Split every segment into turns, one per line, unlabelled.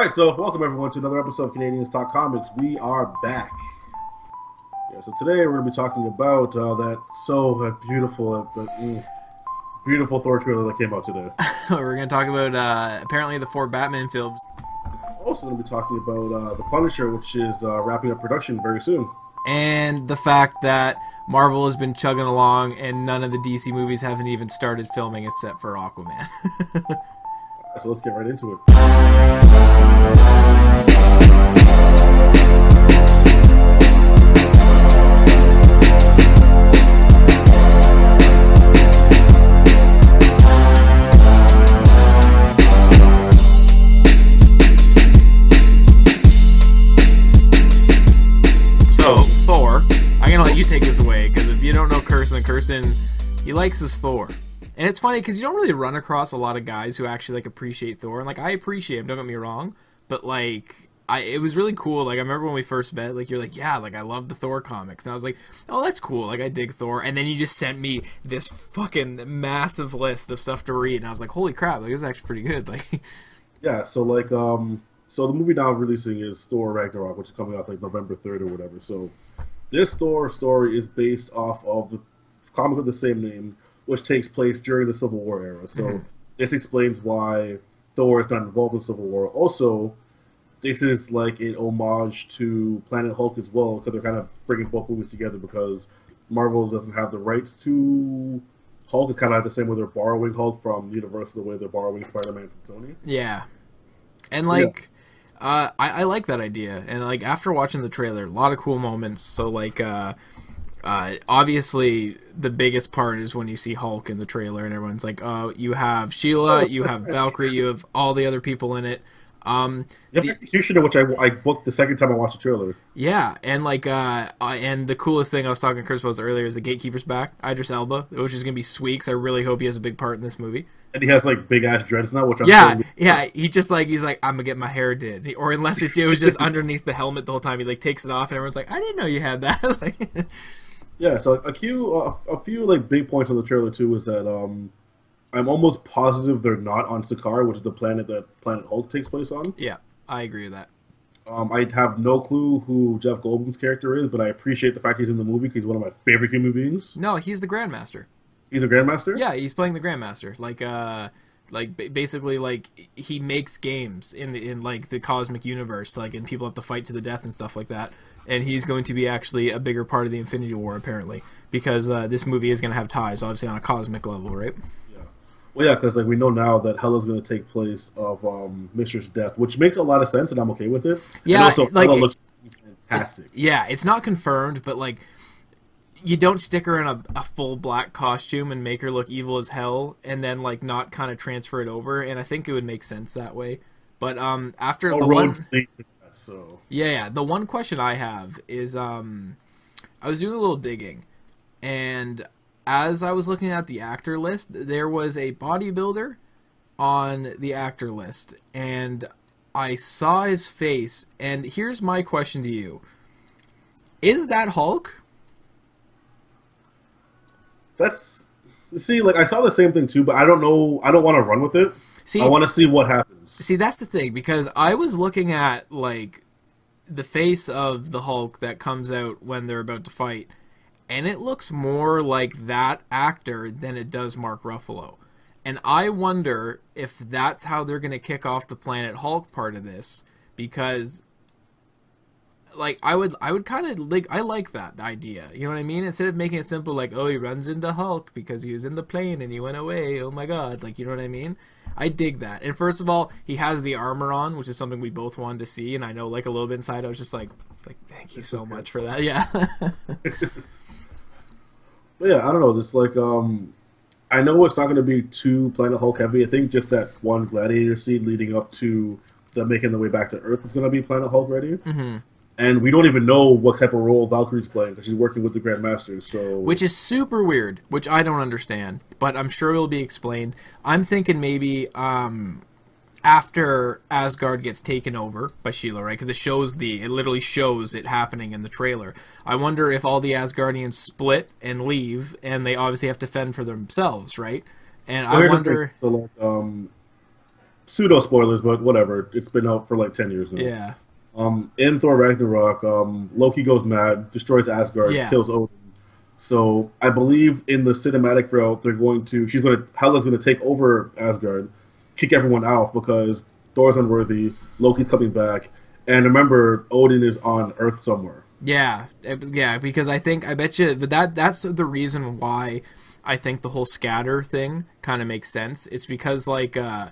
All right, so welcome everyone to another episode of Canadians Talk Comics. We are back. Yeah, so today we're going to be talking about uh, that so uh, beautiful, uh, mm, beautiful Thor trailer that came out today.
We're going to talk about uh, apparently the four Batman films.
Also, going to be talking about uh, the Punisher, which is uh, wrapping up production very soon,
and the fact that Marvel has been chugging along and none of the DC movies haven't even started filming except for Aquaman.
so let's get right into it.
So Thor, I'm gonna let you take this away because if you don't know Kirsten, Kirsten, he likes his Thor. And it's funny because you don't really run across a lot of guys who actually like appreciate Thor. And like I appreciate him, don't get me wrong, but like I it was really cool. Like I remember when we first met, like you're like, yeah, like I love the Thor comics, and I was like, oh, that's cool. Like I dig Thor. And then you just sent me this fucking massive list of stuff to read, and I was like, holy crap, like this is actually pretty good. Like,
yeah. So like um, so the movie now releasing is Thor Ragnarok, which is coming out like November third or whatever. So this Thor story is based off of the comic of the same name which takes place during the Civil War era. So mm-hmm. this explains why Thor is not involved in Civil War. Also, this is like an homage to Planet Hulk as well, because they're kind of bringing both movies together because Marvel doesn't have the rights to Hulk. It's kind of like the same way they're borrowing Hulk from the Universal, the way they're borrowing Spider-Man from Sony.
Yeah, and like. Yeah. Uh, I, I like that idea, and like after watching the trailer, a lot of cool moments. So like, uh, uh, obviously the biggest part is when you see Hulk in the trailer and everyone's like, "Oh, you have Sheila, you have Valkyrie, you have all the other people in it." Um,
the, Executioner, which I, I booked the second time I watched the trailer.
Yeah, and like, uh, and the coolest thing I was talking to Chris about earlier is the Gatekeeper's back, Idris Elba, which is gonna be sweet. I really hope he has a big part in this movie.
And he has like big ass dreads now, which I'm
yeah, yeah. He just like he's like I'm gonna get my hair did, or unless it's, it was just underneath the helmet the whole time. He like takes it off, and everyone's like, I didn't know you had that. like,
yeah, so a few uh, a few like big points of the trailer too is that um, I'm almost positive they're not on Sakaar, which is the planet that Planet Hulk takes place on.
Yeah, I agree with that.
Um, I have no clue who Jeff Goldblum's character is, but I appreciate the fact he's in the movie because he's one of my favorite human beings.
No, he's the Grandmaster.
He's a Grandmaster.
Yeah, he's playing the Grandmaster. Like, uh, like basically, like he makes games in the in like the cosmic universe, like, and people have to fight to the death and stuff like that and he's going to be actually a bigger part of the Infinity War apparently because uh, this movie is going to have ties, obviously on a cosmic level, right?
Yeah. Well, yeah, because like we know now that Hela's going to take place of um, Mishra's death, which makes a lot of sense, and I'm okay with it.
Yeah,
and also
like,
Hela looks fantastic.
It's, yeah, it's not confirmed, but like you don't stick her in a, a, full black costume and make her look evil as hell and then like not kind of transfer it over and i think it would make sense that way but um after
the one so
yeah, yeah. The one question I have is, um, I was doing a little digging, and as I was looking at the actor list, there was a bodybuilder on the actor list, and I saw his face. And here's my question to you: Is that Hulk?
That's see, like I saw the same thing too, but I don't know. I don't want to run with it. See, I want to see what happens.
See, that's the thing because I was looking at like the face of the Hulk that comes out when they're about to fight, and it looks more like that actor than it does Mark Ruffalo. And I wonder if that's how they're going to kick off the Planet Hulk part of this because like I would I would kind of like I like that idea. You know what I mean? Instead of making it simple like oh he runs into Hulk because he was in the plane and he went away. Oh my god, like you know what I mean? I dig that. And first of all, he has the armor on, which is something we both wanted to see. And I know, like a little bit inside, I was just like, like, thank you so much for that. Yeah.
yeah, I don't know. Just like, um, I know it's not going to be too Planet Hulk heavy. I think just that one Gladiator scene leading up to the making the way back to Earth is going to be Planet Hulk ready.
Mm-hmm
and we don't even know what type of role Valkyrie's playing because she's working with the Grandmasters. So,
which is super weird, which I don't understand, but I'm sure it'll be explained. I'm thinking maybe um, after Asgard gets taken over by Sheila, right? Because it shows the, it literally shows it happening in the trailer. I wonder if all the Asgardians split and leave, and they obviously have to fend for themselves, right? And well, I wonder.
So, like, um, pseudo spoilers, but whatever. It's been out for like ten years now.
Yeah.
Um, in Thor Ragnarok, um, Loki goes mad, destroys Asgard,
Yeah.
kills Odin. So I believe in the cinematic route, they're going to she's going to Hela's going to take over Asgard, kick everyone out because Thor's unworthy, Loki's coming back, and remember Odin is on Earth somewhere.
Yeah, it- yeah, because I think I bet you, but that that's the reason why I think the whole scatter thing kind of makes sense. It's because like uh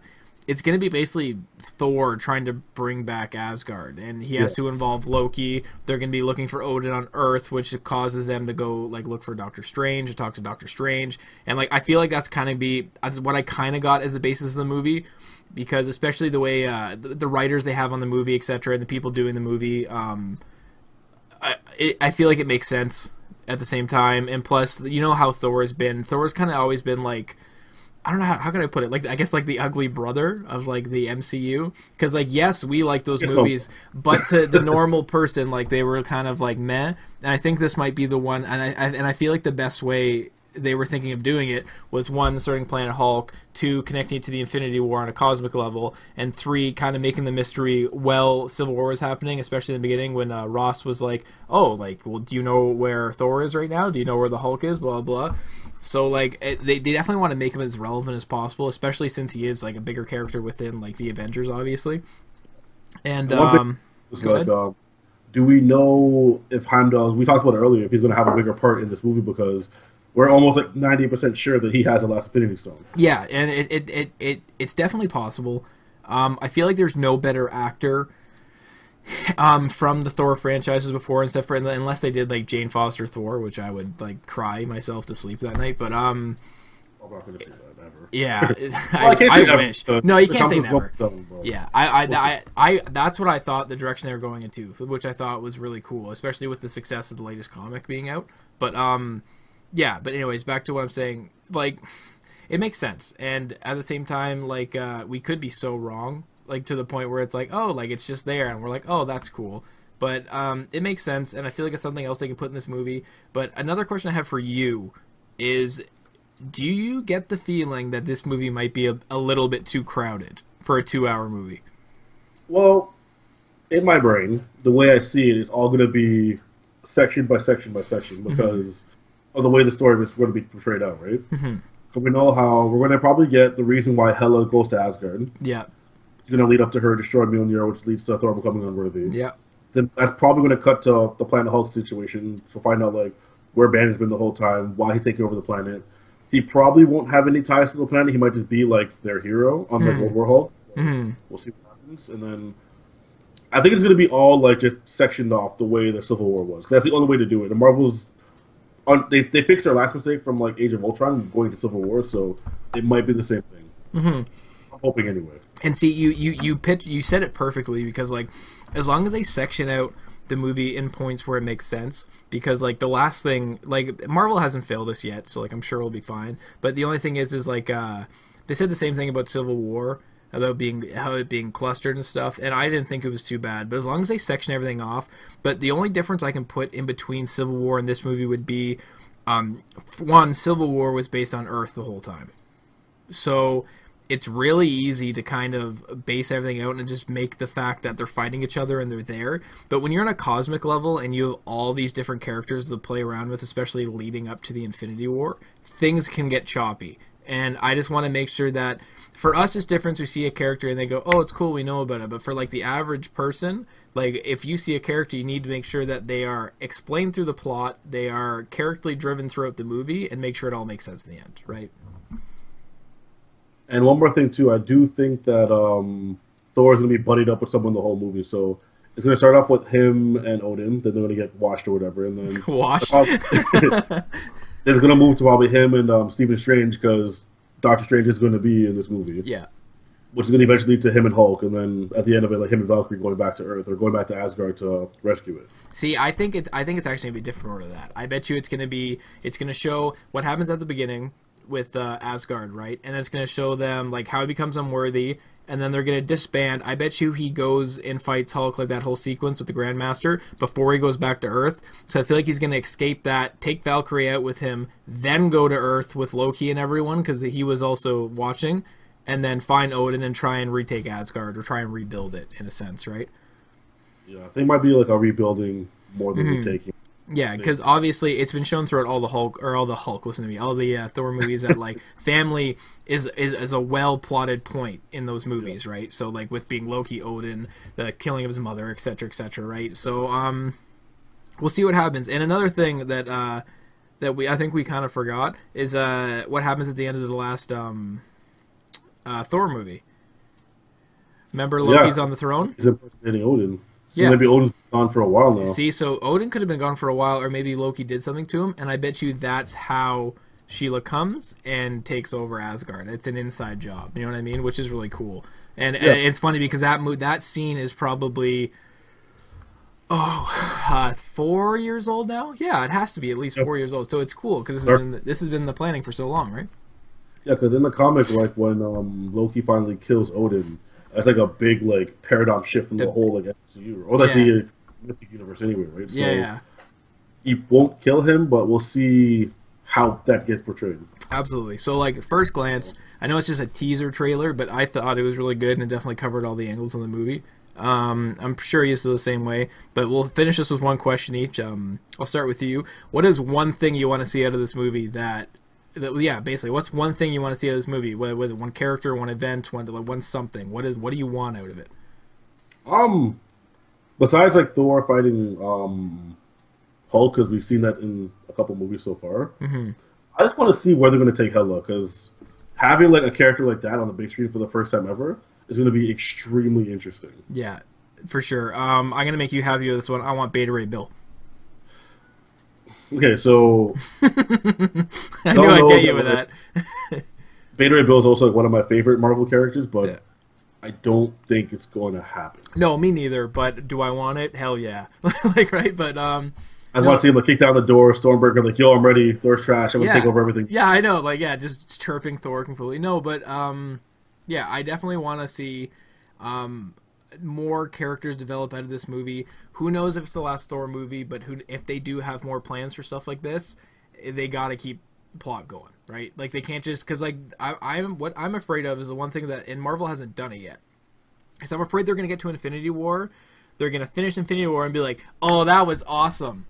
it's going to be basically Thor trying to bring back Asgard, and he has
Yeah.
to involve Loki. They're going to be looking for Odin on Earth, which causes them to go like look for Doctor Strange, to talk to Doctor Strange, and like I feel like that's kind of be that's what I kind of got as the basis of the movie, because especially the way uh, the, the writers they have on the movie, etc., and the people doing the movie. Um, I, it, I feel like it makes sense at the same time, and plus, you know how Thor has been. Thor's kind of always been like, I don't know how, how can I put it. Like I guess like the ugly brother of like the MCU, because like yes, we like those
Yes, oh.
movies, but to the normal person, like they were kind of like meh. And I think this might be the one, and I, I and I feel like the best way they were thinking of doing it was one starting Planet Hulk, two connecting it to the Infinity War on a cosmic level, and three kind of making the mystery well Civil War was happening, especially in the beginning when uh, Ross was like, "Oh, like, well, do you know where Thor is right now? Do you know where the Hulk is?" Blah blah. So like it, they they definitely want to make him as relevant as possible, especially since he is like a bigger character within like the Avengers, obviously. And
And
um,
It's
Go
like,
ahead.
um, do we know if Heimdall? We talked about it earlier. If he's going to have a bigger part in this movie because we're almost like ninety percent sure that he has the last Infinity Stone.
Yeah, and it it, it, it it's definitely possible. Um, I feel like there's no better actor um, from the Thor franchises before, except for unless they did like Jane Foster Thor, which I would like cry myself to sleep that night. But um,
I'm not going to say that ever.
yeah,
Well,
I,
can't
I wish. No, you
the
can't say never.
done,
Yeah, I, I,
We'll.
I, I, that's what I thought the direction they were going into, which I thought was really cool, especially with the success of the latest comic being out. But um, yeah. But anyways, back to what I'm saying. Like, it makes sense, and at the same time, like, uh, we could be so wrong, like to the point where it's like, oh, like it's just there, and we're like, oh, that's cool. But um, it makes sense, and I feel like it's something else they can put in this movie. But another question I have for you is do you get the feeling that this movie might be a, a little bit too crowded for a two hour movie?
Well, in my brain, the way I see it, it's all going to be section by section by section because of the way the story is going to be portrayed out, right?
Mhm.
So we know how we're going to probably get the reason why Hela goes to Asgard.
Yeah,
It's going to lead up to her destroying Mjolnir, which leads to Thor becoming unworthy.
yeah,
Then that's probably going to cut to the Planet Hulk situation to find out like where Banner's been the whole time, why he's taking over the planet. He probably won't have any ties to the planet. He might just be like their hero, unlike
Hmm.
World War Hulk. So
hmm
We'll see what happens, and then I think it's going to be all like just sectioned off the way the Civil War was. that's the only way to do it. And Marvel's on, they they fixed their last mistake from like Age of Ultron going to Civil War, so it might be the same thing.
Mm-hmm.
I'm hoping anyway.
And see, you you you pitch you said it perfectly because like as long as they section out the movie in points where it makes sense, because like the last thing like Marvel hasn't failed us yet, so like I'm sure we'll be fine. But the only thing is, is like uh, they said the same thing about Civil War about being how it being clustered and stuff, and I didn't think it was too bad. But as long as they section everything off, but the only difference I can put in between Civil War and this movie would be, um, one Civil War was based on Earth the whole time. So it's really easy to kind of base everything out and just make the fact that they're fighting each other and they're there. But when you're on a cosmic level and you have all these different characters to play around with, especially leading up to the Infinity War, things can get choppy. And I just want to make sure that for us it's different. We see a character and they go, "Oh, it's cool, we know about it." But for like the average person, like if you see a character, you need to make sure that they are explained through the plot, they are characterly driven throughout the movie, and make sure it all makes sense in the end, right?
And one more thing too, I do think that um, Thor is going to be buddied up with someone the whole movie. So it's going to start off with him and Odin. Then they're going to get washed or whatever, and then
Washed.
it's going to move to probably him and um, Stephen Strange because Doctor Strange is going to be in this movie,
yeah.
which is going to eventually lead to him and Hulk, and then at the end of it, like him and Valkyrie going back to Earth or going back to Asgard to rescue it.
See, I think it. I think it's actually gonna be different order. That I bet you it's gonna be. It's gonna show what happens at the beginning with uh, Asgard, right? And it's gonna show them like how he becomes unworthy, and then they're gonna disband. I bet you he goes and fights Hulk like that whole sequence with the Grandmaster before he goes back to Earth. So I feel like he's gonna escape that, take Valkyrie out with him, then go to Earth with Loki and everyone because he was also watching. and then find Odin and try and retake Asgard or try and rebuild it in a sense, right?
Yeah, I think might be like a rebuilding more than
Mm-hmm.
retaking.
Yeah, because obviously it's been shown throughout all the Hulk or all the Hulk. Listen to me, all the uh, Thor movies that like family is, is is a well plotted point in those movies, right? So like with being Loki, Odin, the killing of his mother, etc., etc., right? So um, we'll see what happens. And another thing that uh that we I think we kind of forgot is uh what happens at the end of the last um uh Thor movie. Remember Loki's on the throne?
He's impersonating Odin. So
Yeah.
maybe Odin's gone for a while now.
See, so Odin could have been gone for a while, or maybe Loki did something to him, and I bet you that's how Sheila comes and takes over Asgard. It's an inside job, you know what I mean? Which is really cool, and, and
Yeah.
it's funny because that mo- that scene is probably oh uh, four years old now. Yeah, it has to be at least
Yep.
four years old. So it's cool because this has been this has been the planning for so long, right?
Yeah, because in the comic, like when um, Loki finally kills Odin, it's like a big like paradigm shift in the,
The-
whole like MCU or like
Yeah.
the uh, Mystic Universe anyway, right? So
yeah, yeah.
he won't kill him, but we'll see how that gets portrayed.
Absolutely. So, like, first glance, I know it's just a teaser trailer, but I thought it was really good and it definitely covered all the angles in the movie. Um, I'm sure you feel the same way, but we'll finish this with one question each. Um, I'll start with you. What is one thing you want to see out of this movie that yeah, basically, what's one thing you want to see out of this movie? What was it? One character, one event, one one something? What is what do you want out of it?
Um, besides like Thor fighting um Hulk, because we've seen that in a couple movies so far.
Mm-hmm.
I just want to see where they're going to take Hela, because having like a character like that on the big screen for the first time ever is going to be extremely interesting.
Yeah, for sure. Um, I'm gonna make you happy with this one. I want Beta Ray Bill.
Okay, so
I knew I'd get you with that.
Ray Bill is also like, one of my favorite Marvel characters, but
Yeah.
I don't think it's going to happen.
No, me neither. But do I want it? Hell yeah! like right, but um,
I
No.
want to see him like kick down the door, Stormbreaker like, "Yo, I'm ready. Thor's trash. I'm gonna
Yeah.
take over everything."
yeah, I know. Like yeah, just chirping Thor completely. No, but um, yeah, I definitely want to see um more characters develop out of this movie. Who knows if it's the last Thor movie, but who if they do have more plans for stuff like this, they got to keep plot going, right? Like they can't just because like I, I'm what I'm afraid of is the one thing that and Marvel hasn't done it yet. Because I'm afraid they're gonna get to Infinity War, they're gonna finish Infinity War and be like, oh, that was awesome.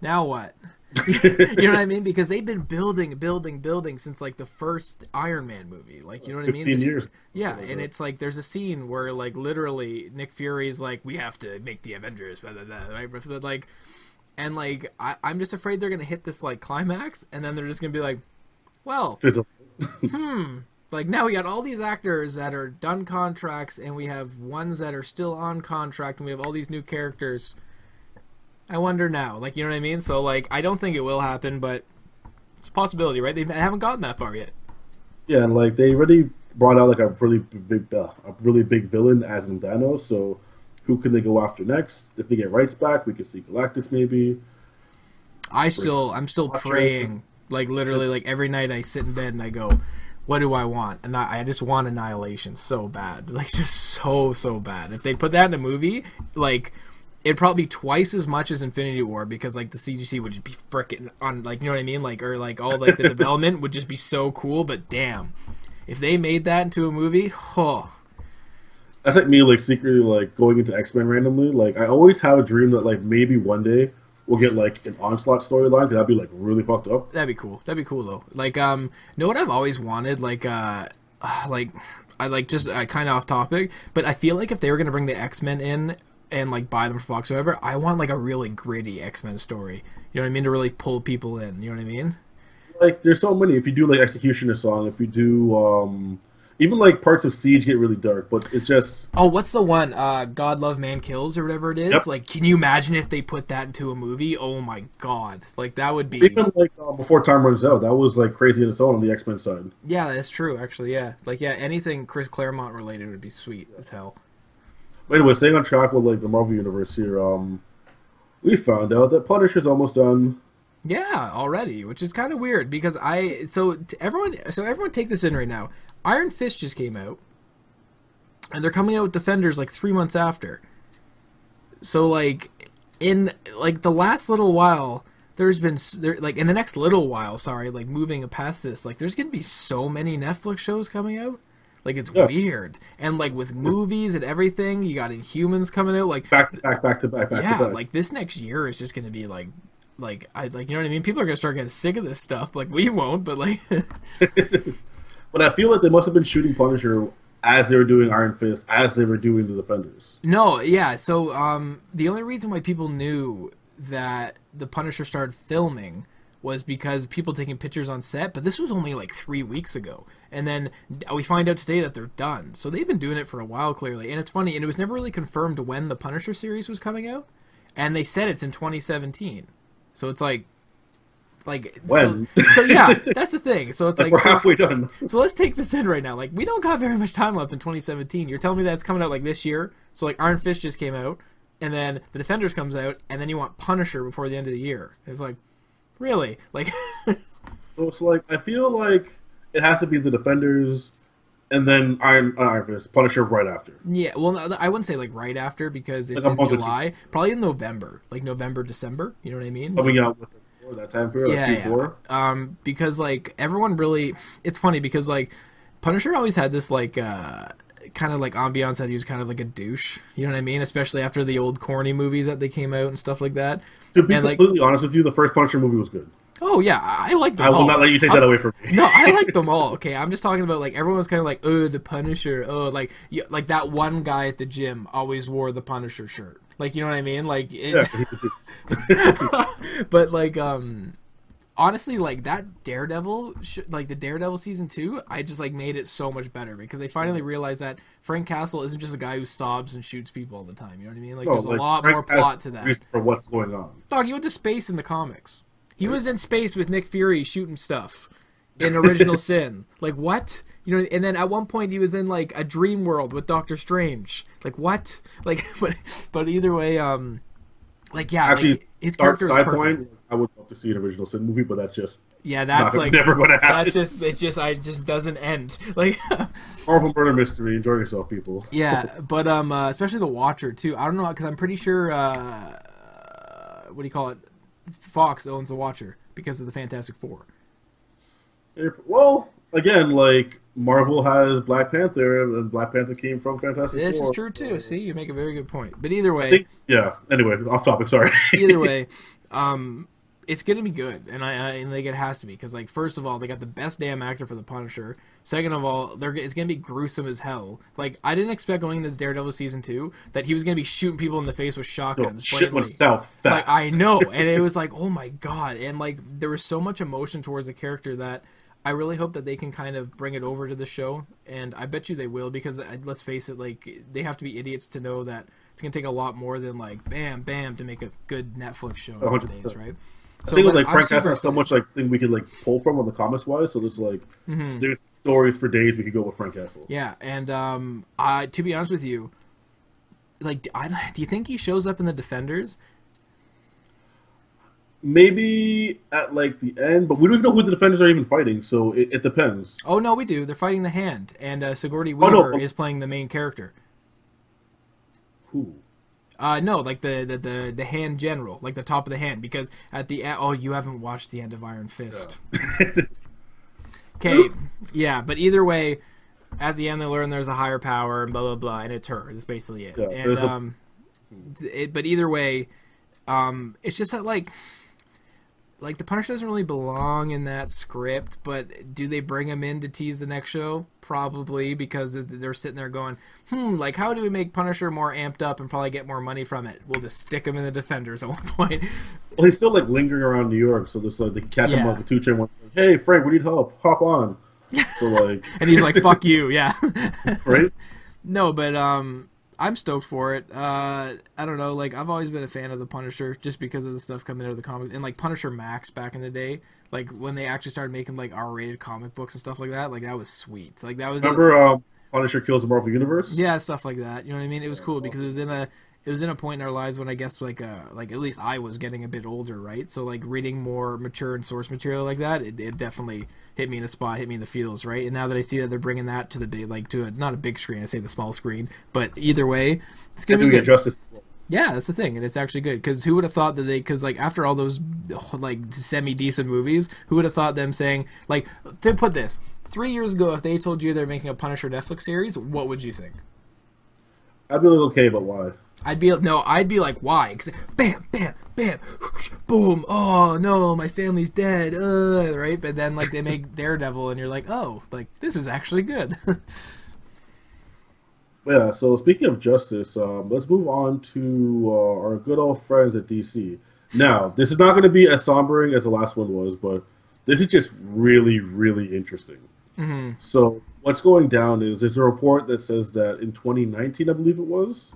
Now what? you know what I mean? Because they've been building, building, building since like the first Iron Man movie. Like, you know what I mean? This-
years.
Yeah, and it's like there's a scene where like literally Nick Fury's like, we have to make the Avengers, blah, blah, blah, right? But like, and like I, I'm just afraid they're gonna hit this like climax, and then they're just gonna be like, well,
Fizzle.
Hmm, like now we got all these actors that are done contracts, and we have ones that are still on contract, and we have all these new characters. I wonder now, like you know what I mean? So like, I don't think it will happen, but it's a possibility, right? They haven't gotten that far yet.
Yeah, and like they already brought out like a really big, uh, a really big villain as in Thanos. So who can they go after next? If they get rights back, we could see Galactus maybe.
I still, I'm still
Watch
praying, like literally, like every night I sit in bed and I go, "What do I want?" And I, I just want Annihilation so bad, like just so so bad. If they put that in a movie, like it'd probably be twice as much as Infinity War because like the CGC would just be frickin' on, like you know what I mean, like or like all like the development would just be so cool. But damn, if they made that into a movie, oh
That's like me like secretly like going into X Men randomly. Like I always have a dream that like maybe one day we'll get like an onslaught storyline. That'd be like really fucked up.
That'd be cool. That'd be cool though. Like, um, know what I've always wanted? Like, uh, uh, like, I like just uh, kind of off topic, but I feel like if they were gonna bring the X Men in and like buy them for Fox or whatever, I want like a really gritty X Men story. You know what I mean? To really pull people in. You know what I mean?
Like there's so many. If you do like Executioner song, if you do um even like parts of Siege get really dark, but it's just
Oh, what's the one? Uh, God Loves Man Kills or whatever it is.
Yep.
Like, can you imagine if they put that into a movie? Oh my god! Like that would be.
even like uh, before time runs out, that was like crazy in its own on the X Men side.
Yeah, that's true. Actually, yeah. Like, yeah, anything Chris Claremont related would be sweet as hell.
But anyway, staying on track with like the Marvel universe here, um, we found out that Punisher's almost done.
Yeah, already, which is kind of weird because I so everyone so everyone take this in right now. Iron Fist just came out, and they're coming out with Defenders like three months after. So like in like the last little while, there's been there like in the next little while, sorry, like moving past this, like there's gonna be so many Netflix shows coming out. Like it's
Yeah.
weird. And like with movies and everything, you got Inhumans coming out. Like
Back to back, back to back, back
yeah,
to back.
like this next year is just gonna be like like I like you know what I mean. People are gonna start getting sick of this stuff. Like we won't, but like
but I feel like they must have been shooting Punisher as they were doing Iron Fist, as they were doing the Defenders.
no, yeah. So um, the only reason why people knew that the Punisher started filming was because people taking pictures on set. But this was only like three weeks ago, and then uh, we find out today that they're done. So they've been doing it for a while, clearly. And it's funny, and it was never really confirmed when the Punisher series was coming out, and they said it's in 2017. So it's like. Like
When?
So, so yeah, that's the thing. So it's
Like, we're
so-
halfway done.
so let's take this in right now. Like, we don't got very much time left in 2017. You're telling me that it's coming out like this year. So like Iron Fist just came out, and then the Defenders comes out, and then you want Punisher before the end of the year. It's like, really? Like,
it's like I feel like it has to be the Defenders, and then Iron uh, Iron Fist, Punisher right after.
yeah. Well, I wouldn't say like right after because it's
Like
in
month or two.
July, probably in November, like November, December. You know what I mean?
Coming out with before that time period,
yeah,
like
yeah. Um, because like everyone really, it's funny because like Punisher always had this like uh kind of like ambiance that he was kind of like a douche. You know what I mean? Especially after the old corny movies that they came out and stuff like that.
To be
And, like-
completely honest with you, the first Punisher movie was good.
Oh yeah, I I like them
I will
all.
not let you take
I'm-
that away from me.
no, I like them all. Okay, I'm just talking about like everyone's kind of like, oh, the Punisher. Oh, like you, like that one guy at the gym always wore the Punisher shirt. Like you know what I mean? Like, it,
Yeah,
but like um, honestly, like that Daredevil, sh- like the Daredevil season two, I just like made it so much better because they finally realized that Frank Castle isn't just a guy who sobs and shoots people all the time. You know what I mean? Like
no,
there's
like,
a lot
Frank
more plot to that.
For what's going on.
Dog, he went to space in the comics. He was in space with Nick Fury shooting stuff in Original Sin. Like what? You know, and then at one point he was in like a dream world with Doctor Strange. Like what? Like, but but either way, um, like yeah,
Actually,
like, his character is perfect.
point. I would love to see an original Sin movie, but that's just
Yeah, that's
not,
like
never going to happen.
that's just it. Just I just doesn't end. Like
Marvel murder mystery. Enjoy yourself, people.
yeah, but um, uh, especially the Watcher too. I don't know because I'm pretty sure. Uh, what do you call it? Fox owns the Watcher because of the Fantastic Four.
Well, again, like Marvel has Black Panther, and Black Panther came from Fantastic
This
Four.
is true too. See, you make a very good point. But either way,
think, yeah. Anyway, off topic. Sorry.
either way, um, it's gonna be good, and I, I and like it has to be because like first of all, they got the best damn actor for the Punisher. Second of all, they're it's gonna be gruesome as hell. Like I didn't expect going into this Daredevil season two that he was gonna be shooting people in the face with shotguns.
shit went south fast.
Like I know, and it was like, oh my god, and like there was so much emotion towards the character that I really hope that they can kind of bring it over to the show, and I bet you they will because uh, let's face it, like they have to be idiots to know that it's gonna take a lot more than like bam bam to make a good Netflix show
100%.
nowadays, right?
I think with,
but
like
I'm
Frank
super
Castle has so much like thing we could like pull from on the comics wise. So there's like
Mhm.
there's stories for days we could go with Frank Castle.
Yeah, and um, I to be honest with you, like, I, do you think he shows up in the Defenders?
Maybe at like the end, but we don't even know who the defenders are even fighting. So it, it depends.
Oh no, we do. They're fighting the Hand, and uh, Sigourney
Oh, no.
Weaver is playing the main character.
Who?
Uh, no, like the, the the the hand general, like the top of the hand, because at the end, oh, you haven't watched the end of Iron Fist. Okay, yeah, but either way, at the end they learn there's a higher power and blah blah blah, and it's her. That's basically it.
Yeah,
and
there's a-
um, it, but either way, um, it's just that like. Like the Punisher doesn't really belong in that script, but do they bring him in to tease the next show? Probably because they're sitting there going, "Hmm, like how do we make Punisher more amped up and probably get more money from it? We'll just stick him in the Defenders at one point."
Well, he's still like lingering around New York, so there's like they catch him on the two chain. One, hey Frank, we need help. Hop on. So like,
and he's like, "Fuck you," yeah.
right?
No, but um, I'm stoked for it. Uh, I don't know. Like I've always been a fan of the Punisher just because of the stuff coming out of the comic and like Punisher Max back in the day. Like when they actually started making like R-rated comic books and stuff like that. Like that was sweet. Like that was
Remember, um, Punisher kills the Marvel Universe.
yeah, stuff like that. You know what I mean? It was cool because it was in a it was in a point in our lives when I guess like uh like at least I was getting a bit older, right? So like reading more mature and source material like that, it, it definitely hit me in a spot, hit me in the feels, right? And now that I see that they're bringing that to the big like to a not a big screen, I say the small screen, but either way, it's gonna be good.
justice.
Yeah, that's the thing, and it's actually good because who would have thought that they? Because like after all those like semi decent movies, who would have thought them saying like they put this three years ago, if they told you they're making a Punisher Netflix series, what would you think?
I'd be like, okay, but why?
I'd be no, I'd be like, why? 'Cause bam, bam, bam, boom. Oh no, my family's dead. Uh, right? But then like they make Daredevil, and you're like, oh, like this is actually good.
Yeah, so speaking of justice, um, let's move on to uh, our good old friends at DC. Now, this is not going to be as sombering as the last one was, but this is just really, really interesting.
hmm
So, what's going down is there's a report that says that in 2019, I believe it was,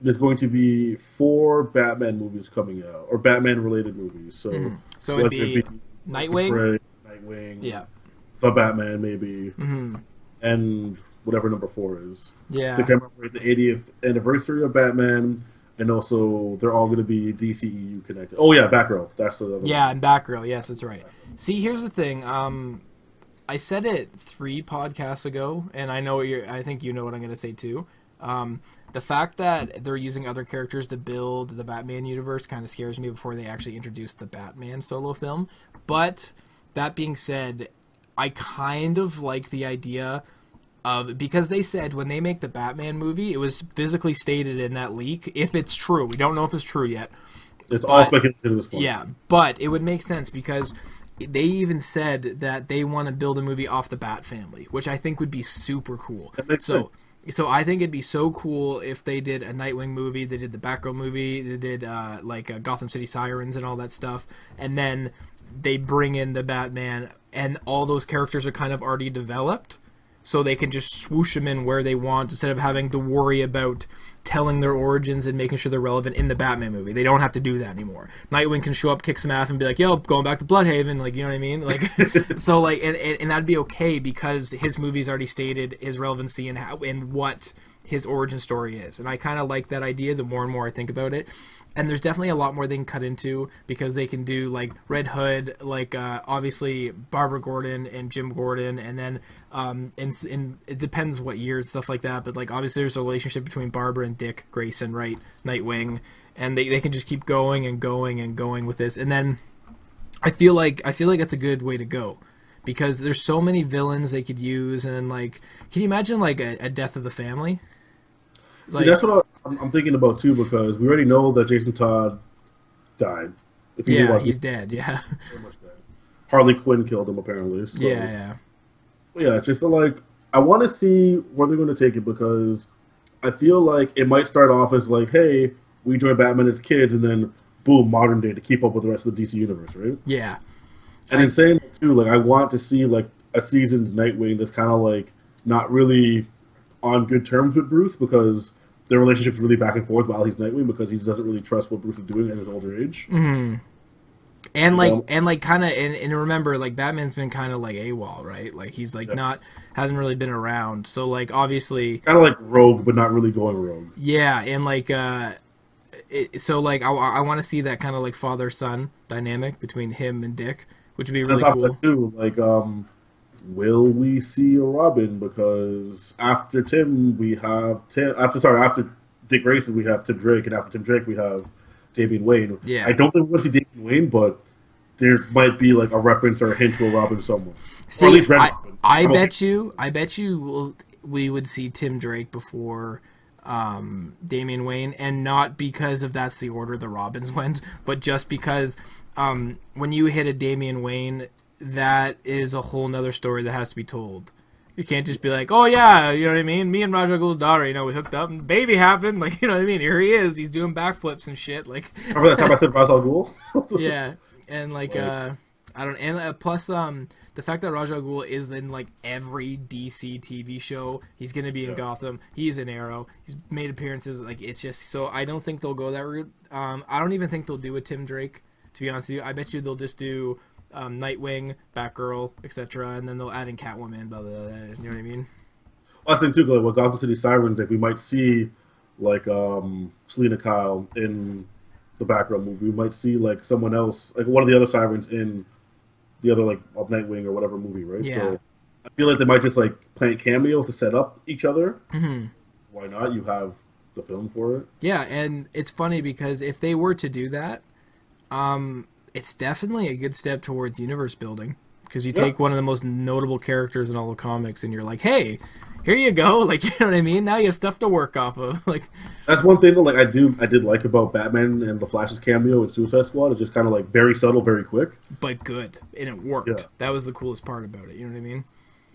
there's going to be four Batman movies coming out, or Batman related movies. So,
Mhm. So it'd
whether
be Nightwing.
Prey, Nightwing,
Yeah.
the Batman, maybe,
hmm
and whatever number four is.
Yeah.
to commemorate the 80th anniversary of Batman, and also they're all going to be DCEU connected. Oh yeah, Batgirl. That's the other
Yeah, and Batgirl. Yes, that's right. See, here's the thing. Um, I said it three podcasts ago, and I know what you're. I think you know what I'm going to say too. Um, the fact that they're using other characters to build the Batman universe kind of scares me before they actually introduce the Batman solo film. But that being said, I kind of like the idea of because they said when they make the Batman movie, it was physically stated in that leak. If it's true, we don't know if it's true yet.
It's all
But-
speculative at this point.
Yeah, but it would make sense because they even said that they want to build a movie off the Bat family, which I think would be super cool.
That makes
so, I think it'd be so cool if they did a Nightwing movie, they did the Batgirl movie, they did uh, like uh, Gotham City Sirens and all that stuff, and then they bring in the Batman, and all those characters are kind of already developed so they can just swoosh them in where they want instead of having to worry about telling their origins and making sure they're relevant in the Batman movie. They don't have to do that anymore. Nightwing can show up, kick some ass, and be like, "Yo, going back to Blüdhaven," like you know what I mean? Like, so like, and, and, and that'd be okay because his movie's already stated his relevancy and how and what his origin story is, and I kind of like that idea. The more and more I think about it, and there's definitely a lot more they can cut into because they can do like Red Hood, like uh, obviously Barbara Gordon and Jim Gordon, and then um, and, and it depends what years stuff like that. But like obviously there's a relationship between Barbara and Dick Grayson, right? Nightwing, and they they can just keep going and going and going with this, and then I feel like I feel like that's a good way to go because there's so many villains they could use, and like can you imagine like a, a death of the family?
See, that's what I, I'm, I'm thinking about too, because we already know that Jason Todd died. If you
yeah, he's dead. Yeah,
very much dead. Harley Quinn killed him apparently. So,
yeah, yeah.
yeah, it's just like I want to see where they're going to take it because I feel like it might start off as like, hey, we join Batman as kids, and then boom, modern day to keep up with the rest of the DC universe, right?
Yeah.
And in saying that too, like I want to see like a seasoned Nightwing that's kind of like not really on good terms with Bruce because their relationship's really back and forth while he's Nightwing because he doesn't really trust what Bruce is doing at his older age.
hmm And like,
Um,
and like, kind of, and, and remember, like, Batman's been kind of like AWOL, right? Like, he's like
Yeah.
not hasn't really been around. So like, obviously,
Kind of like Rogue, but not really going Rogue.
yeah, and like, uh, it, so like, I, I want to see that kind of like father son dynamic between him and Dick, which would be really cool.
too, like um, will we see a Robin? Because after Tim, we have Tim. After sorry, after Dick Grayson, we have Tim Drake, and after Tim Drake, we have Damian Wayne.
Yeah.
I don't think we'll see Damian Wayne, but there might be like a reference or a hint to a Robin somewhere.
See,
or at least Red
I,
Robin.
I
don't
bet you, I bet you, will, we would see Tim Drake before um, Damian Wayne, and not because of that's the order the Robins went, but just because um, when you hit a Damian Wayne, that is a whole nother story that has to be told. You can't just be like, oh yeah, you know what I mean? Me and Roger daughter, you know, we hooked up and baby happened. Like, you know what I mean? Here he is. He's doing backflips and shit. Like,
Remember that time I said Ra's al Ghul?
yeah, and like
Right.
uh, I don't, and uh, plus um, the fact that Ra's al Ghul is in like every DC TV show, he's gonna be in
Yeah.
Gotham. He's in Arrow. He's made appearances. Like it's just so I don't think they'll go that route. Um, I don't even think they'll do a Tim Drake. To be honest with you, I bet you they'll just do um, Nightwing, Batgirl, etc., and then they'll add in Catwoman. Blah blah. blah you know what I mean?
Last thing too, like with Gotham City Sirens, like we might see like um Selina Kyle in the background movie. We might see like someone else, like one of the other sirens in the other like of Nightwing or whatever movie, right?
Yeah.
So I feel like they might just like plant cameos to set up each other.
hmm
Why not? You have the film for it.
Yeah, and it's funny because if they were to do that, um, it's definitely a good step towards universe building. because you
Yeah.
take one of the most notable characters in all the comics and you're like, hey, here you go. Like, you know what I mean? Now you have stuff to work off of. Like,
That's one thing that like I do I did like about Batman and the Flash's cameo in Suicide Squad. It's just kind of like very subtle, very quick.
but good. And it worked.
Yeah.
That was the coolest part about it. You know what I mean?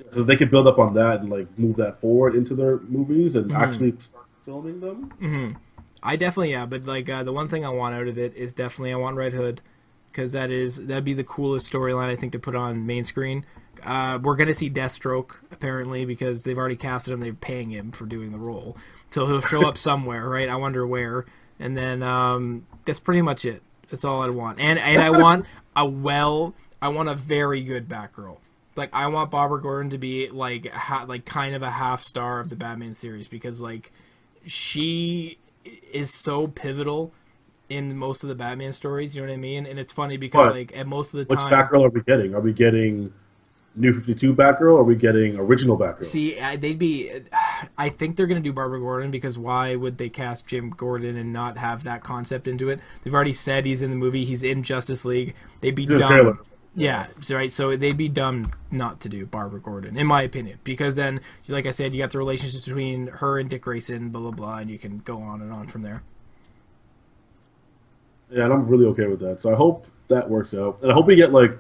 So they could build up on that and like move that forward into their movies and
Mm-hmm.
actually start filming them.
I definitely yeah, but like uh, the one thing I want out of it is definitely I want Red Hood because that is that'd be the coolest storyline I think to put on main screen. Uh, we're gonna see Deathstroke apparently because they've already casted him. They're paying him for doing the role, so he'll show up somewhere, right? I wonder where. And then um, that's pretty much it. That's all I want. And and I want a well. I want a very good Batgirl. Like I want Barbara Gordon to be like ha- like kind of a half star of the Batman series because like she is so pivotal in most of the Batman stories. You know what I mean? And it's funny because
But
like at most of the
Which
time,
Batgirl are we getting? Are we getting New Fifty Two Batgirl? Or are we getting original Batgirl?
see, I- they'd be. I think they're gonna do Barbara Gordon because why would they cast Jim Gordon and not have that concept into it? They've already said he's in the movie. He's in Justice League. They'd be
It's in the
dumb. Yeah, so, right. So they'd be dumb not to do Barbara Gordon, in my opinion, because then, like I said, you got the relationship between her and Dick Grayson, blah blah blah, and you can go on and on from there.
Yeah, and I'm really okay with that. So I hope that works out, and I hope we get like.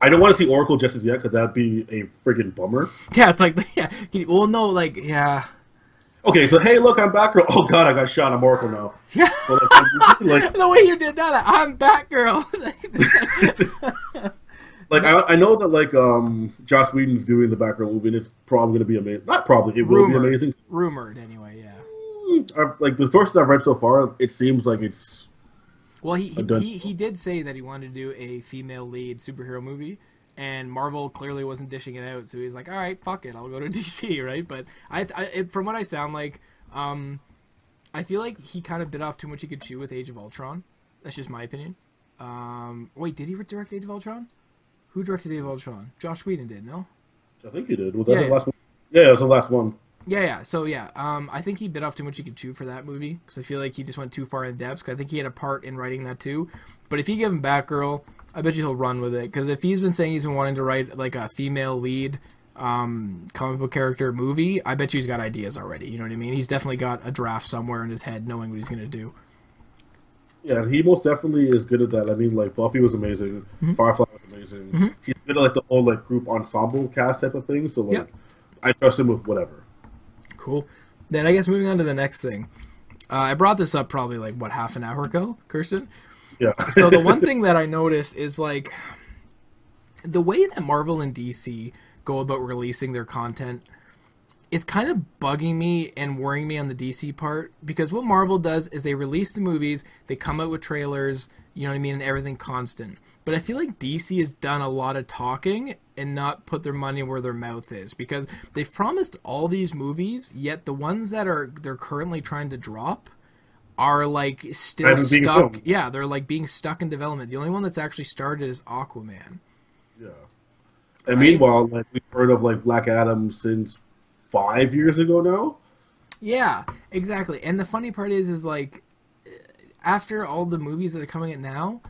I don't want to see Oracle just as yet because that'd be a friggin' bummer.
Yeah, it's like yeah. you- Well, no, like yeah,
Okay, so hey, look, I'm Batgirl. Oh God, I got shot. I'm Oracle now.
yeah.
Like, like,
the way you did that, I'm Batgirl.
like I, I know that like um Joss Whedon's doing the Batgirl movie, and it's probably gonna be amazing. Not probably, it will be amazing.
rumored anyway. Yeah.
I've, like the sources I've read so far, it seems like it's
Well, he he, he he did say that he wanted to do a female lead superhero movie, and Marvel clearly wasn't dishing it out. So he's like, "All right, fuck it, I'll go to DC." Right? But I, I it, from what I sound like, um, I feel like he kind of bit off too much he could chew with Age of Ultron. That's just my opinion. Um, wait, did he direct Age of Ultron? Who directed Age of Ultron? Joss Whedon did, no?
I think he did. Was that
Yeah,
the
yeah.
last one? Yeah, it was the last one.
Yeah, yeah. So yeah, um, I think he bit off too much he could chew for that movie because I feel like he just went too far in depth. 'cause I think he had a part in writing that too. But if you give him Batgirl, I bet you he'll run with it. Because if he's been saying he's been wanting to write like a female lead um, comic book character movie, I bet you he's got ideas already. You know what I mean? He's definitely got a draft somewhere in his head, knowing what he's gonna do.
Yeah, and he most definitely is good at that. I mean, like Buffy was amazing,
Mm-hmm.
Firefly was amazing. He's good at like the whole like group ensemble cast type of thing. So like,
Yep.
I trust him with whatever.
Cool. Then I guess moving on to the next thing. Uh, I brought this up probably like what half an hour ago, Kirsten.
Yeah.
so the one thing that I noticed is like the way that Marvel and DC go about releasing their content is kind of bugging me and worrying me on the DC part because what Marvel does is they release the movies, they come out with trailers, you know what I mean, and everything constant. But I feel like DC has done a lot of talking and not put their money where their mouth is because they've promised all these movies, yet the ones that are they're currently trying to drop are like still stuck. Yeah, they're like being stuck in development. The only one that's actually started is Aquaman.
Yeah. And
Right?
meanwhile, like we've heard of like Black Adam since five years ago now.
Yeah, exactly. And the funny part is, is like, after all the movies that are coming out now,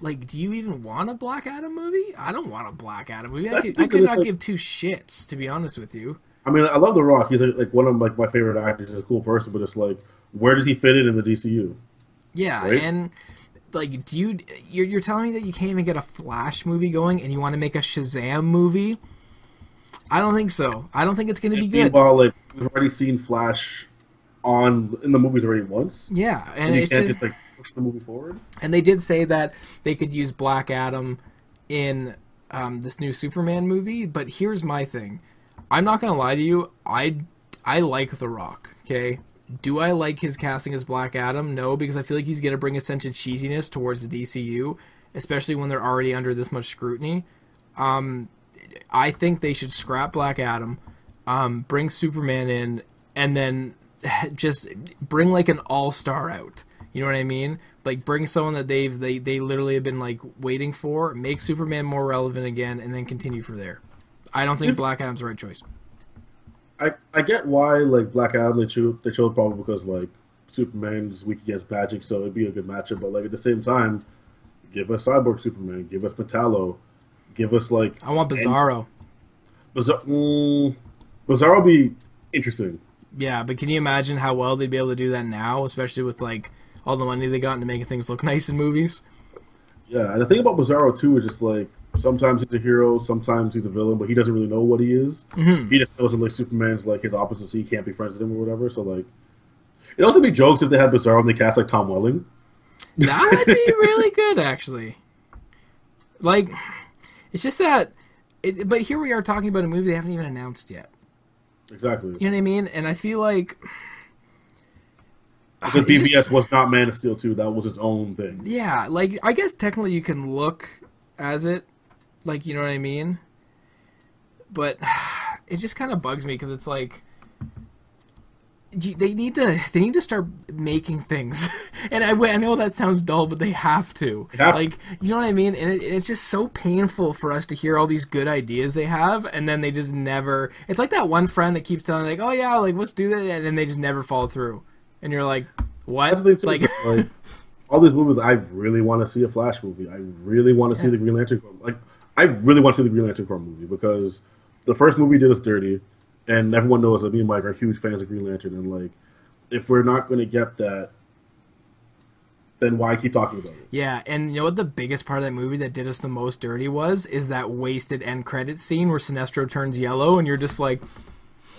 like, do you even want a Black Adam movie? I don't want a Black Adam movie. I could, I could not
like-
give two shits, to be honest with you.
I mean, I love The Rock. He's like, like one of like my favorite actors. He's a cool person, but it's like, where does he fit in in the DCU?
Yeah,
Right?
and like, do you you're, you're telling me that you can't even get a Flash movie going, and you want to make a Shazam movie? I don't think so. I don't think it's going to be good.
Meanwhile, like we've already seen Flash on in the movies already once,
Yeah, and,
and you
it's
can't
just,
just like push the movie forward.
And they did say that they could use Black Adam in um, this new Superman movie. But here's my thing: I'm not gonna lie to you. I I like The Rock. Okay. Do I like his casting as Black Adam? No, because I feel like he's gonna bring a sense of cheesiness towards the DCU, especially when they're already under this much scrutiny. Um, I think they should scrap Black Adam, um, bring Superman in, and then just bring like an all star out. You know what I mean? Like bring someone that they've they they literally have been like waiting for, make Superman more relevant again, and then continue from there. I don't think Black Adam's the right choice.
I I get why like Black Adam they chose they chose probably because like Superman's weak against magic, so it'd be a good matchup. But like at the same time, give us Cyborg Superman, give us Metallo, Give us like
I want Bizarro.
Bizarro. Mm, Bizarro would be interesting.
Yeah, but can you imagine how well they'd be able to do that now, especially with like all the money they got into making things look nice in movies?
Yeah, and the thing about Bizarro too is just like sometimes he's a hero, sometimes he's a villain, but he doesn't really know what he is.
Mhm.
He just knows that like Superman's like his opposite, so he can't be friends with him or whatever. So like, it'd also be jokes if they had Bizarro and they cast like Tom Welling.
That would be really good, actually. Like, it's just that. It, but here we are talking about a movie they haven't even announced yet.
Exactly.
You know what I mean? And I feel like.
The
just-
BVS was not Man of Steel 2. That was its own thing.
Yeah, like I guess technically you can look as it, like you know what I mean. But it just kind of bugs me because it's like they need to they need to start making things, and I, I know that sounds dull, but they have to.
They have to.
like you know what I mean, and it, it's just so painful for us to hear all these good ideas they have, and then they just never. It's like that one friend that keeps telling like, oh yeah, like let's do that, and then they just never follow through, and you're like, what?
That's the
like.
Like, all these movies, I really want to see a Flash movie. I really want to see the Green Lantern. Like, I really want to see the Green Lantern Corps movie because the first movie did us dirty, and everyone knows that me and Mike are huge fans of Green Lantern. And like, if we're not going to get that, then why keep talking about it?
Yeah, and you know what the biggest part of that movie that did us the most dirty was is that wasted end credit scene where Sinestro turns yellow and you're just like,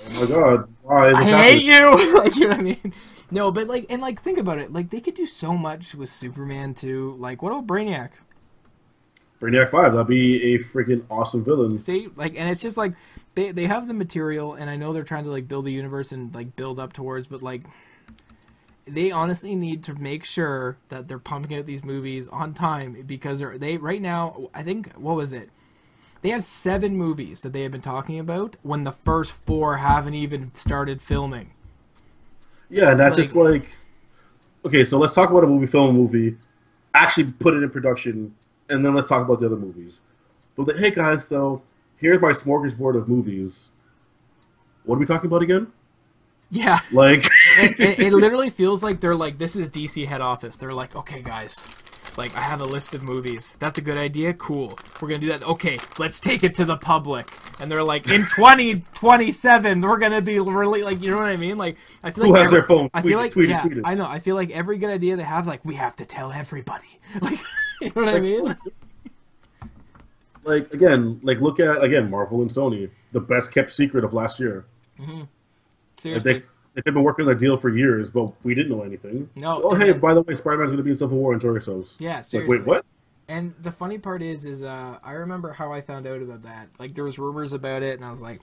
Oh my god, why is
I hate
happening?
you. like you know what I mean? No, but like and like think about it. Like they could do so much with Superman too. Like what about Brainiac?
Brainiac Five, that'd be a freaking awesome villain.
See, like and it's just like they they have the material and I know they're trying to like build the universe and like build up towards, but like they honestly need to make sure that they're pumping out these movies on time because they're, they right now I think what was it? They have seven movies that they have been talking about when the first four haven't even started filming.
Yeah, and that's
Like-
just like okay. So let's talk about a movie, film a movie, actually put it in production, and then let's talk about the other movies. But hey guys, so here's my smorgasbord of movies. What are we talking about again?
Yeah.
Like,
it, it, it literally feels like they're like this is DC head office. They're like, okay, guys, like I have a list of movies. That's a good idea. Cool. We're gonna do that. Okay, let's take it to the public. And they're like, in 2027, we're gonna be really like, you know what I mean? Like, I feel like.
Who
like
has their phone?
I feel
it,
like
tweet
yeah,
tweet.
I know. I feel like every good idea they have, like we have to tell everybody. Like, you know what I mean?
like again, like look at again Marvel and Sony, the best kept secret of last year. Mm-hmm. Like,
Seriously.
They they've been working on that deal for years, but we didn't know anything.
No,
Oh hey,
then-
by the way, Spider Man's going to be in Civil War. Enjoy yourselves.
Yeah,
It's like, wait, what?
And the funny part is, is uh, I remember how I found out about that. Like there was rumors about it, and I was like,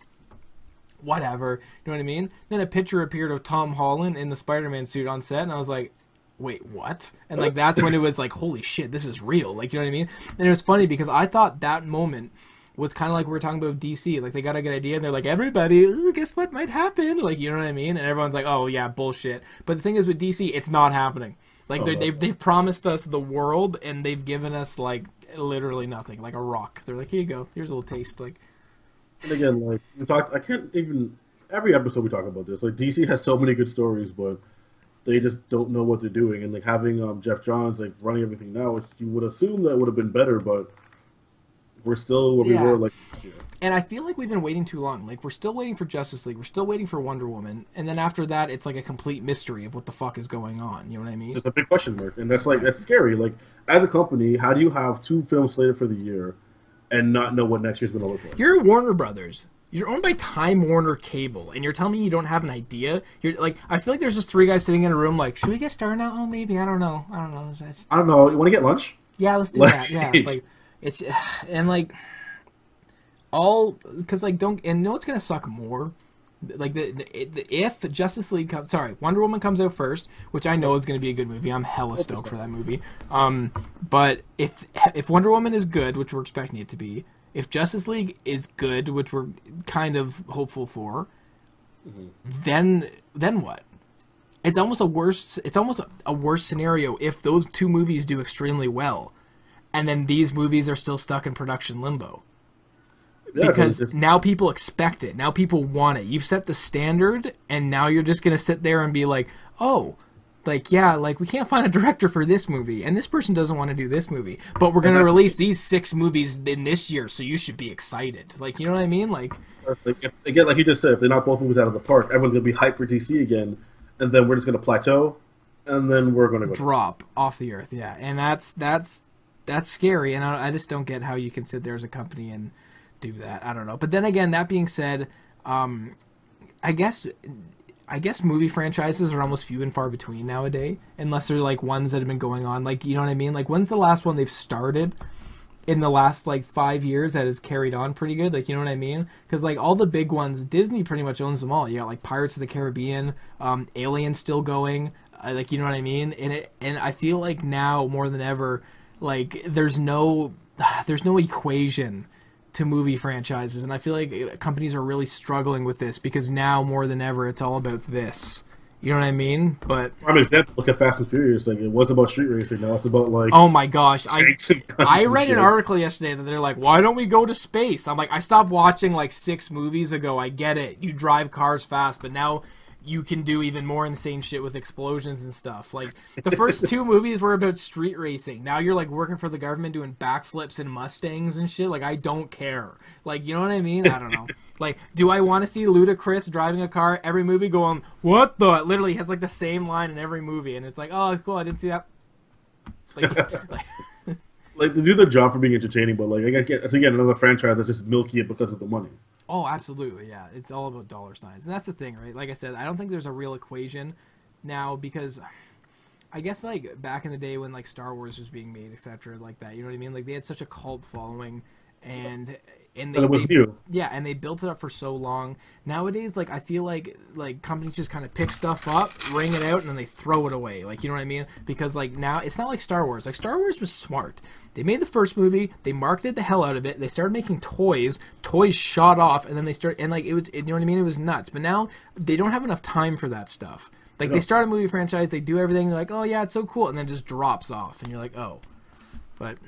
whatever. You know what I mean? Then a picture appeared of Tom Holland in the Spider-Man suit on set, and I was like, wait, what? And like that's when it was like, holy shit, this is real. Like you know what I mean? And it was funny because I thought that moment was kind of like we are talking about DC. Like they got a good idea, and they're like, everybody, guess what might happen? Like you know what I mean? And everyone's like, oh yeah, bullshit. But the thing is with DC, it's not happening. Like they
Oh,
they've, they've promised us the world, and they've given us like literally nothing, like a rock. They're like, here you go, here's a little taste. Like,
And again, like we talked, I can't even every episode we talk about this. Like DC has so many good stories, but they just don't know what they're doing. And like having um, Geoff Johns like running everything now, which you would assume that would have been better, but we're still where
Yeah.
we were like last year.
and I feel like we've been waiting too long. Like we're still waiting for Justice League, we're still waiting for Wonder Woman, and then after that, it's like a complete mystery of what the fuck is going on. You know what I mean?
It's a big question mark, and that's like that's scary. Like as a company, how do you have two films slated for the year and not know what next year's going to look like?
You're Warner Brothers. You're owned by Time Warner Cable, and you're telling me you don't have an idea. You're like, I feel like there's just three guys sitting in a room, like, should we get started now? Oh, maybe. I don't know. I don't know.
I don't know. You want to get lunch?
Yeah, let's do
Like-
that. Yeah, like it's and like all because like don't and know it's gonna suck more. Like the, the, the if Justice League comes, sorry, Wonder Woman comes out first, which I know is going to be a good movie. I'm hella stoked for that movie. Um, but if if Wonder Woman is good, which we're expecting it to be, if Justice League is good, which we're kind of hopeful for, then then what? It's almost a worse. It's almost a, a worse scenario if those two movies do extremely well, and then these movies are still stuck in production limbo
Yeah,
because
it's-
now people expect it. Now people want it. You've set the standard, and now you're just gonna sit there and be like, "Oh, like yeah like we can't find a director for this movie and this person doesn't want to do this movie but we're going to release these six movies in this year so you should be excited like you know what i mean like
if, again like you just said if they knock both movies out of the park everyone's going to be hyped for dc again and then we're just going to plateau and then we're going to go
drop off the earth yeah and that's that's that's scary and I, I just don't get how you can sit there as a company and do that i don't know but then again that being said um i guess I guess movie franchises are almost few and far between nowadays, unless they're like ones that have been going on. Like, you know what I mean? Like, when's the last one they've started in the last like five years that has carried on pretty good? Like, you know what I mean? Because like all the big ones, Disney pretty much owns them all. You got like Pirates of the Caribbean, um, Alien still going. Uh, like, you know what I mean? And it, and I feel like now more than ever, like there's no, there's no equation to movie franchises, and I feel like uh, companies are really struggling with this because now more than ever, it's all about this. You know what I mean? But
prime example, look at Fast and Furious. Like it was about street racing. Now it's about like
oh my gosh, I I read an article yesterday that they're like, why don't we go to space? I'm like, I stopped watching like six movies ago. I get it. You drive cars fast, but now you can do even more insane shit with explosions and stuff. Like the first two movies were about street racing. Now you're like working for the government doing backflips and Mustangs and shit. Like I don't care. Like you know what I mean? I don't know. like do I want to see Ludacris driving a car every movie going what the? It literally has like the same line in every movie, and it's like oh cool. I didn't see that.
Like, like, like they do their job for being entertaining, but like I get it's again another franchise that's just milky it because of the money.
Oh, absolutely, yeah. It's all about dollar signs, and that's the thing, right? Like I said, I don't think there's a real equation now because I guess like back in the day when like Star Wars was being made, etc., like that. You know what I mean? Like they had such a cult following, and and they,
it was
they,
new.
Yeah, and they built it up for so long. Nowadays, like I feel like like companies just kind of pick stuff up, wring it out, and then they throw it away. Like you know what I mean? Because like now it's not like Star Wars. Like Star Wars was smart. They made the first movie, they marketed the hell out of it. They started making toys. Toys shot off, and then they start and like it was. You know what I mean? It was nuts. But now they don't have enough time for that stuff. Like they start a movie franchise, they do everything. They're like, oh yeah, it's so cool, and then just drops off, and you're like, oh. But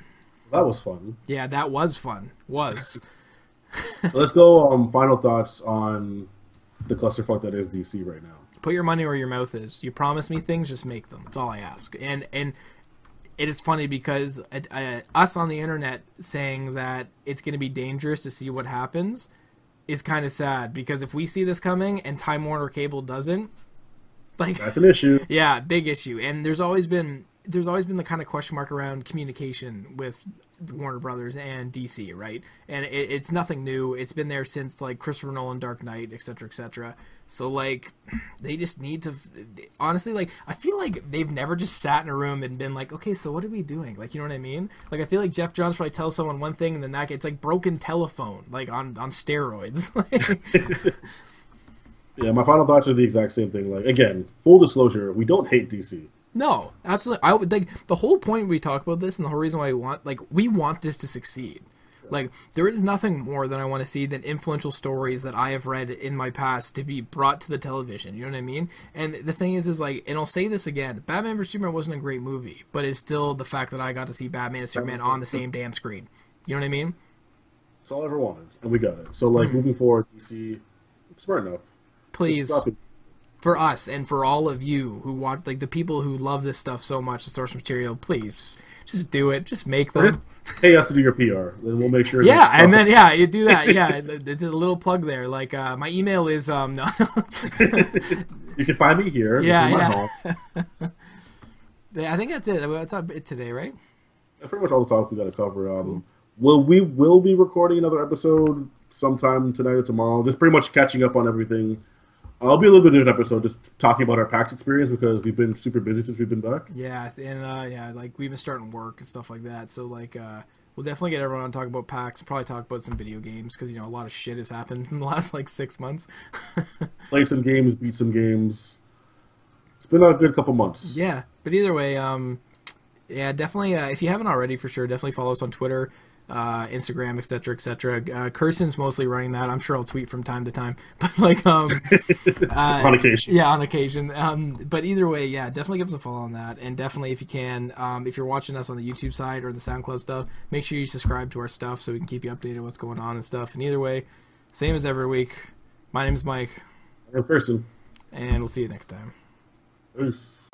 that was fun.
Yeah, that was fun. Was.
Let's go. Um, final thoughts on the clusterfuck that is DC right now.
Put your money where your mouth is. You promise me things, just make them. That's all I ask. And and it is funny because uh, uh, us on the internet saying that it's going to be dangerous to see what happens is kind of sad because if we see this coming and Time Warner Cable doesn't, like
that's an issue.
Yeah, big issue. And there's always been there's always been the kind of question mark around communication with Warner Brothers and DC, right? And it, it's nothing new. It's been there since like Christopher Nolan, Dark Knight, etc., etc. So like, they just need to. Honestly, like I feel like they've never just sat in a room and been like, okay, so what are we doing? Like, you know what I mean? Like I feel like Geoff Johns probably tells someone one thing and then that gets like broken telephone, like on on steroids.
yeah, my final thoughts are the exact same thing. Like again, full disclosure, we don't hate DC.
No, absolutely. I would like the whole point we talk about this, and the whole reason why we want like we want this to succeed. Like there is nothing more than I want to see than influential stories that I have read in my past to be brought to the television. You know what I mean? And the thing is, is like, and I'll say this again: Batman vs Superman wasn't a great movie, but it's still the fact that I got to see Batman and Superman on the same damn screen. You know what I mean?
That's all I ever wanted, and we got it. So like mm-hmm. moving forward, DC, smart enough.
Please for us and for all of you who watch, like the people who love this stuff so much, the source material, please just do it. Just make them. Just
pay us to do your PR, then we'll make sure.
Yeah, and then yeah, you do that. Yeah, it's a little plug there. Like uh, my email is um. No.
you can find me here.
Yeah, yeah. yeah. I think that's it. That's it today, right?
That's pretty much all the talk we got to cover. Um, cool. will we will be recording another episode sometime tonight or tomorrow? Just pretty much catching up on everything I'll be a little bit in different episode, just talking about our PAX experience because we've been super busy since we've been back.
Yeah, and uh, yeah, like we've been starting work and stuff like that. So like, uh, we'll definitely get everyone on talk about PAX. Probably talk about some video games because you know a lot of shit has happened in the last like six months.
Played some games, beat some games. It's been a good couple months.
Yeah, but either way, um, yeah, definitely. Uh, if you haven't already, for sure, definitely follow us on Twitter uh, Instagram, etc., etc. Uh, Kirsten's mostly running that. I'm sure I'll tweet from time to time, but like um,
uh, on occasion.
Yeah, on occasion. Um, but either way, yeah, definitely give us a follow on that, and definitely if you can, um, if you're watching us on the YouTube side or the SoundCloud stuff, make sure you subscribe to our stuff so we can keep you updated what's going on and stuff. And either way, same as every week. My name's Mike.
I'm Kirsten,
and we'll see you next time.
Peace.